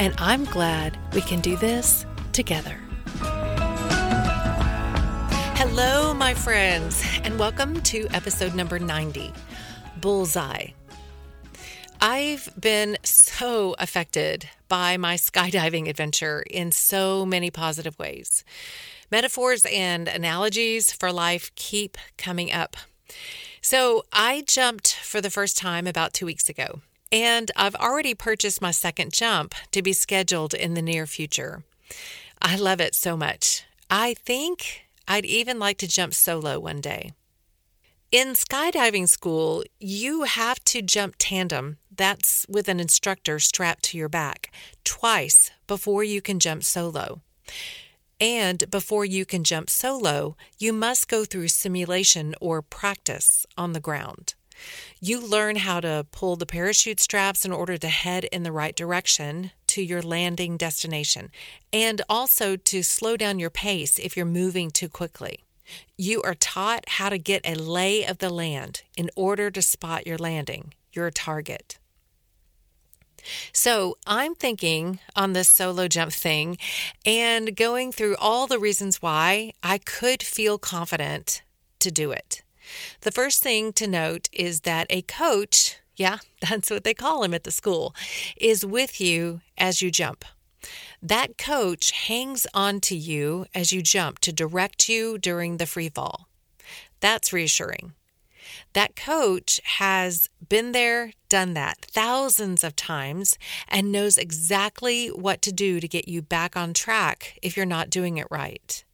and I'm glad we can do this together. Hello, my friends, and welcome to episode number 90 Bullseye. I've been so affected by my skydiving adventure in so many positive ways. Metaphors and analogies for life keep coming up. So, I jumped for the first time about two weeks ago. And I've already purchased my second jump to be scheduled in the near future. I love it so much. I think I'd even like to jump solo one day. In skydiving school, you have to jump tandem, that's with an instructor strapped to your back, twice before you can jump solo. And before you can jump solo, you must go through simulation or practice on the ground. You learn how to pull the parachute straps in order to head in the right direction to your landing destination, and also to slow down your pace if you're moving too quickly. You are taught how to get a lay of the land in order to spot your landing, your target. So I'm thinking on this solo jump thing and going through all the reasons why I could feel confident to do it. The first thing to note is that a coach, yeah, that's what they call him at the school, is with you as you jump. That coach hangs on to you as you jump to direct you during the free fall. That's reassuring. That coach has been there, done that thousands of times, and knows exactly what to do to get you back on track if you're not doing it right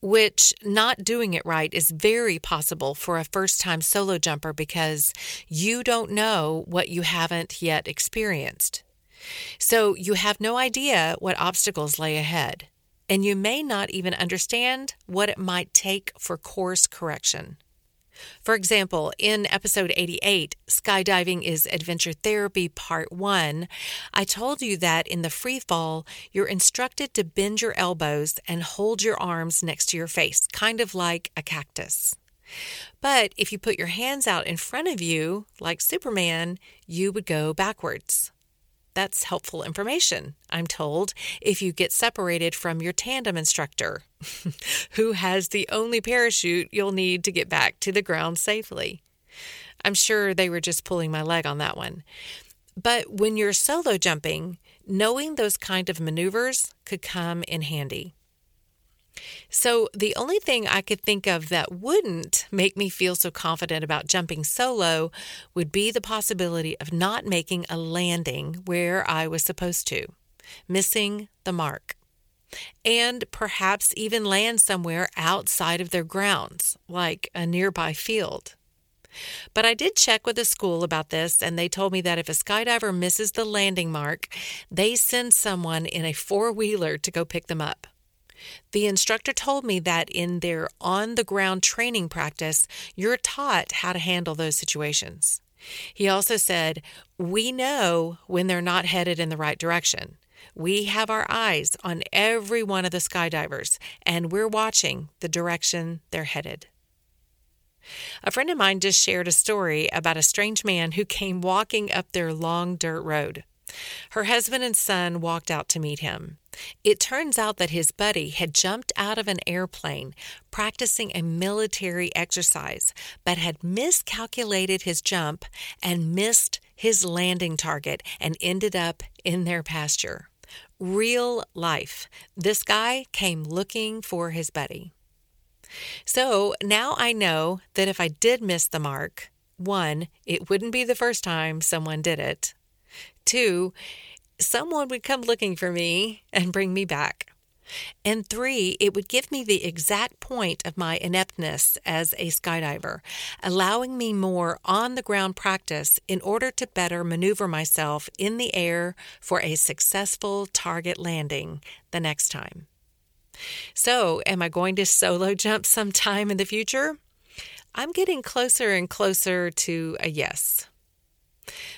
which not doing it right is very possible for a first time solo jumper because you don't know what you haven't yet experienced. So you have no idea what obstacles lay ahead, and you may not even understand what it might take for course correction. For example, in episode 88, Skydiving is Adventure Therapy Part 1, I told you that in the free fall, you're instructed to bend your elbows and hold your arms next to your face, kind of like a cactus. But if you put your hands out in front of you, like Superman, you would go backwards. That's helpful information, I'm told, if you get separated from your tandem instructor, who has the only parachute you'll need to get back to the ground safely. I'm sure they were just pulling my leg on that one. But when you're solo jumping, knowing those kind of maneuvers could come in handy. So, the only thing I could think of that wouldn't make me feel so confident about jumping solo would be the possibility of not making a landing where I was supposed to, missing the mark, and perhaps even land somewhere outside of their grounds, like a nearby field. But I did check with the school about this, and they told me that if a skydiver misses the landing mark, they send someone in a four wheeler to go pick them up. The instructor told me that in their on the ground training practice, you're taught how to handle those situations. He also said, We know when they're not headed in the right direction. We have our eyes on every one of the skydivers, and we're watching the direction they're headed. A friend of mine just shared a story about a strange man who came walking up their long dirt road. Her husband and son walked out to meet him. It turns out that his buddy had jumped out of an airplane practicing a military exercise, but had miscalculated his jump and missed his landing target and ended up in their pasture. Real life. This guy came looking for his buddy. So now I know that if I did miss the mark, one, it wouldn't be the first time someone did it. Two, someone would come looking for me and bring me back. And three, it would give me the exact point of my ineptness as a skydiver, allowing me more on the ground practice in order to better maneuver myself in the air for a successful target landing the next time. So, am I going to solo jump sometime in the future? I'm getting closer and closer to a yes.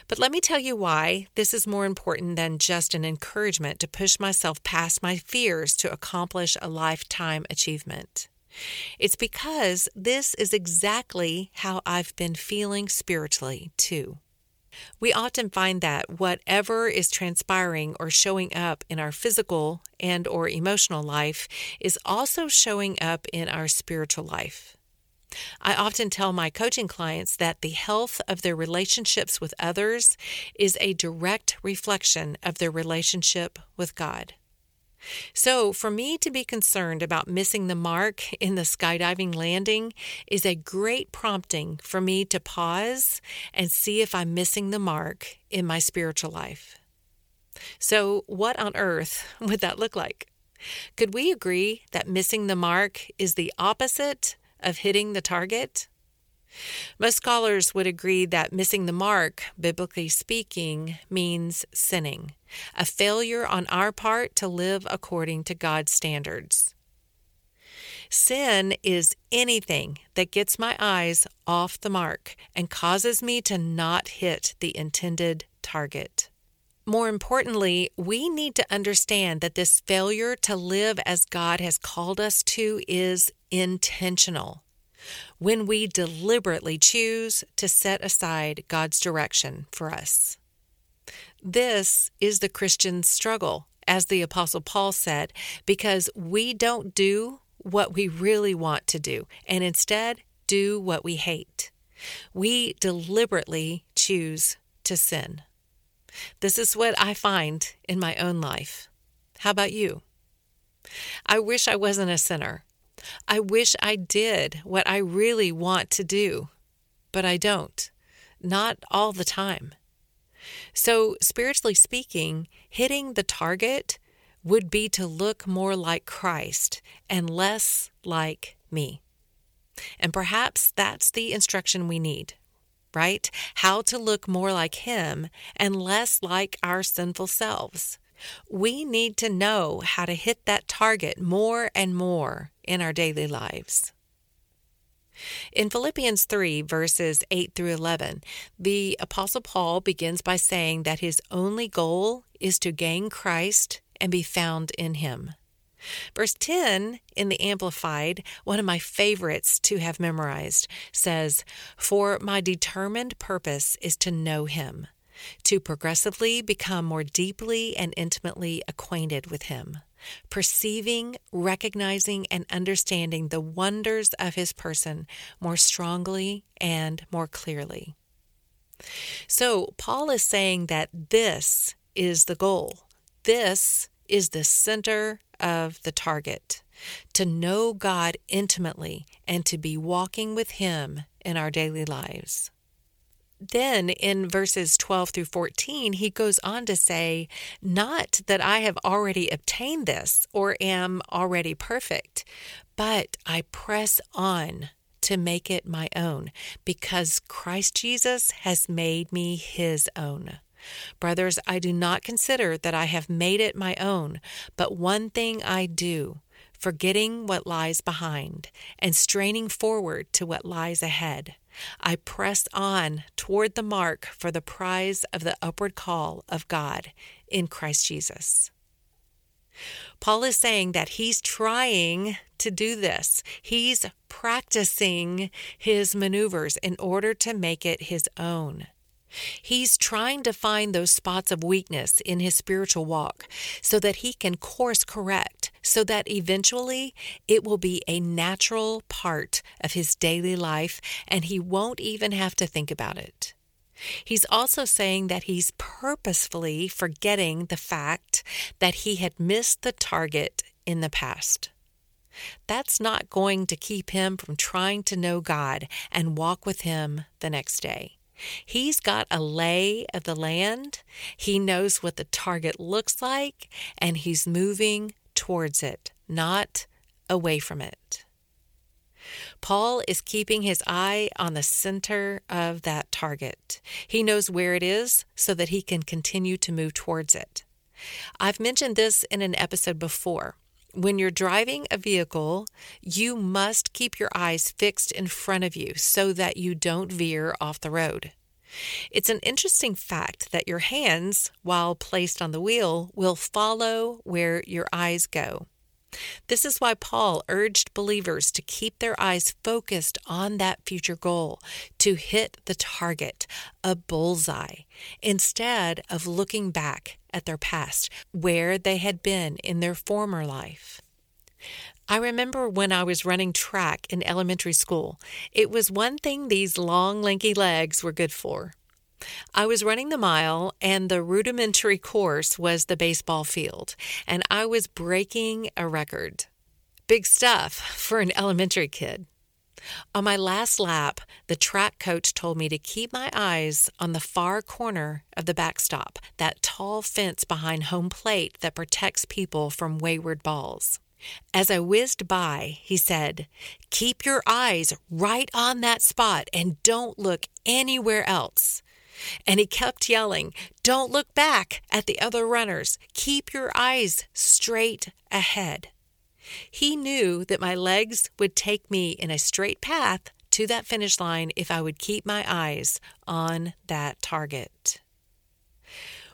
But let me tell you why this is more important than just an encouragement to push myself past my fears to accomplish a lifetime achievement. It's because this is exactly how I've been feeling spiritually, too. We often find that whatever is transpiring or showing up in our physical and or emotional life is also showing up in our spiritual life. I often tell my coaching clients that the health of their relationships with others is a direct reflection of their relationship with God. So, for me to be concerned about missing the mark in the skydiving landing is a great prompting for me to pause and see if I'm missing the mark in my spiritual life. So, what on earth would that look like? Could we agree that missing the mark is the opposite of hitting the target? Most scholars would agree that missing the mark, biblically speaking, means sinning, a failure on our part to live according to God's standards. Sin is anything that gets my eyes off the mark and causes me to not hit the intended target. More importantly, we need to understand that this failure to live as God has called us to is intentional when we deliberately choose to set aside God's direction for us. This is the Christian struggle, as the Apostle Paul said, because we don't do what we really want to do and instead do what we hate. We deliberately choose to sin. This is what I find in my own life. How about you? I wish I wasn't a sinner. I wish I did what I really want to do, but I don't. Not all the time. So, spiritually speaking, hitting the target would be to look more like Christ and less like me. And perhaps that's the instruction we need, right? How to look more like Him and less like our sinful selves. We need to know how to hit that target more and more in our daily lives. In Philippians 3, verses 8 through 11, the Apostle Paul begins by saying that his only goal is to gain Christ and be found in him. Verse 10 in the Amplified, one of my favorites to have memorized, says, For my determined purpose is to know him, to progressively become more deeply and intimately acquainted with him perceiving, recognizing, and understanding the wonders of his person more strongly and more clearly. So, Paul is saying that this is the goal. This is the center of the target to know God intimately and to be walking with Him in our daily lives. Then in verses 12 through 14, he goes on to say, Not that I have already obtained this or am already perfect, but I press on to make it my own because Christ Jesus has made me his own. Brothers, I do not consider that I have made it my own, but one thing I do, forgetting what lies behind and straining forward to what lies ahead. I press on toward the mark for the prize of the upward call of God in Christ Jesus. Paul is saying that he's trying to do this. He's practicing his maneuvers in order to make it his own. He's trying to find those spots of weakness in his spiritual walk so that he can course correct, so that eventually it will be a natural part of his daily life and he won't even have to think about it. He's also saying that he's purposefully forgetting the fact that he had missed the target in the past. That's not going to keep him from trying to know God and walk with Him the next day. He's got a lay of the land. He knows what the target looks like, and he's moving towards it, not away from it. Paul is keeping his eye on the center of that target. He knows where it is so that he can continue to move towards it. I've mentioned this in an episode before. When you're driving a vehicle, you must keep your eyes fixed in front of you so that you don't veer off the road. It's an interesting fact that your hands, while placed on the wheel, will follow where your eyes go. This is why Paul urged believers to keep their eyes focused on that future goal, to hit the target, a bullseye, instead of looking back at their past, where they had been in their former life. I remember when I was running track in elementary school, it was one thing these long, lanky legs were good for. I was running the mile, and the rudimentary course was the baseball field, and I was breaking a record. Big stuff for an elementary kid. On my last lap, the track coach told me to keep my eyes on the far corner of the backstop, that tall fence behind home plate that protects people from wayward balls. As I whizzed by, he said, Keep your eyes right on that spot and don't look anywhere else. And he kept yelling, Don't look back at the other runners. Keep your eyes straight ahead. He knew that my legs would take me in a straight path to that finish line if I would keep my eyes on that target.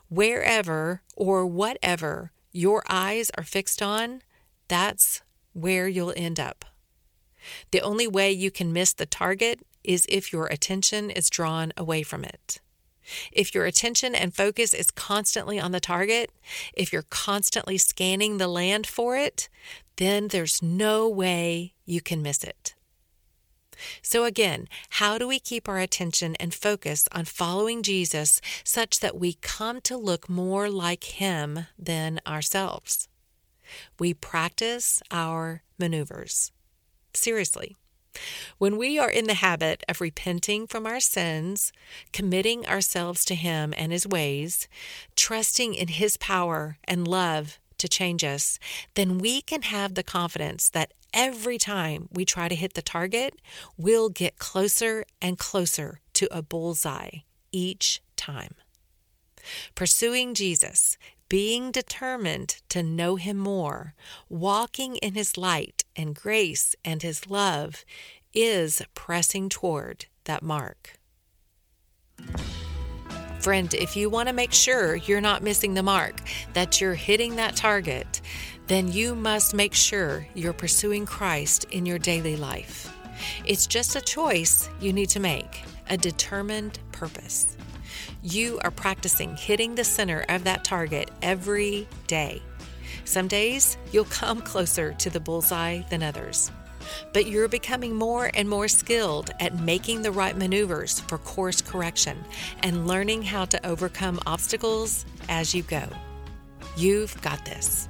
Wherever or whatever your eyes are fixed on, that's where you'll end up. The only way you can miss the target is if your attention is drawn away from it. If your attention and focus is constantly on the target, if you're constantly scanning the land for it, then there's no way you can miss it. So, again, how do we keep our attention and focus on following Jesus such that we come to look more like Him than ourselves? We practice our maneuvers. Seriously. When we are in the habit of repenting from our sins, committing ourselves to Him and His ways, trusting in His power and love to change us, then we can have the confidence that every time we try to hit the target, we'll get closer and closer to a bullseye each time. Pursuing Jesus, being determined to know Him more, walking in His light and grace and His love, is pressing toward that mark. Friend, if you want to make sure you're not missing the mark, that you're hitting that target, then you must make sure you're pursuing Christ in your daily life. It's just a choice you need to make, a determined purpose. You are practicing hitting the center of that target every day. Some days you'll come closer to the bullseye than others, but you're becoming more and more skilled at making the right maneuvers for course correction and learning how to overcome obstacles as you go. You've got this.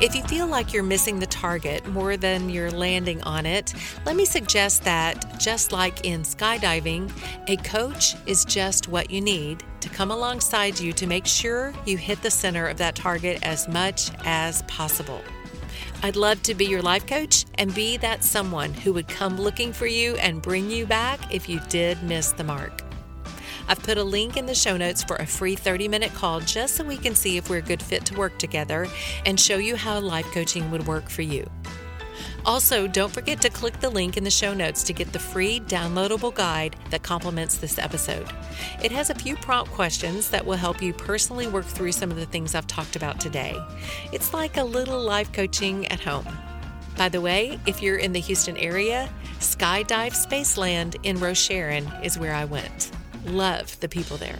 If you feel like you're missing the target more than you're landing on it, let me suggest that, just like in skydiving, a coach is just what you need to come alongside you to make sure you hit the center of that target as much as possible. I'd love to be your life coach and be that someone who would come looking for you and bring you back if you did miss the mark. I've put a link in the show notes for a free 30 minute call just so we can see if we're a good fit to work together and show you how life coaching would work for you. Also, don't forget to click the link in the show notes to get the free downloadable guide that complements this episode. It has a few prompt questions that will help you personally work through some of the things I've talked about today. It's like a little life coaching at home. By the way, if you're in the Houston area, Skydive Spaceland in Rosharon is where I went. Love the people there.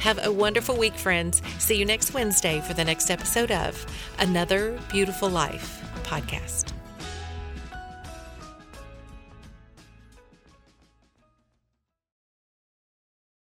Have a wonderful week, friends. See you next Wednesday for the next episode of Another Beautiful Life podcast.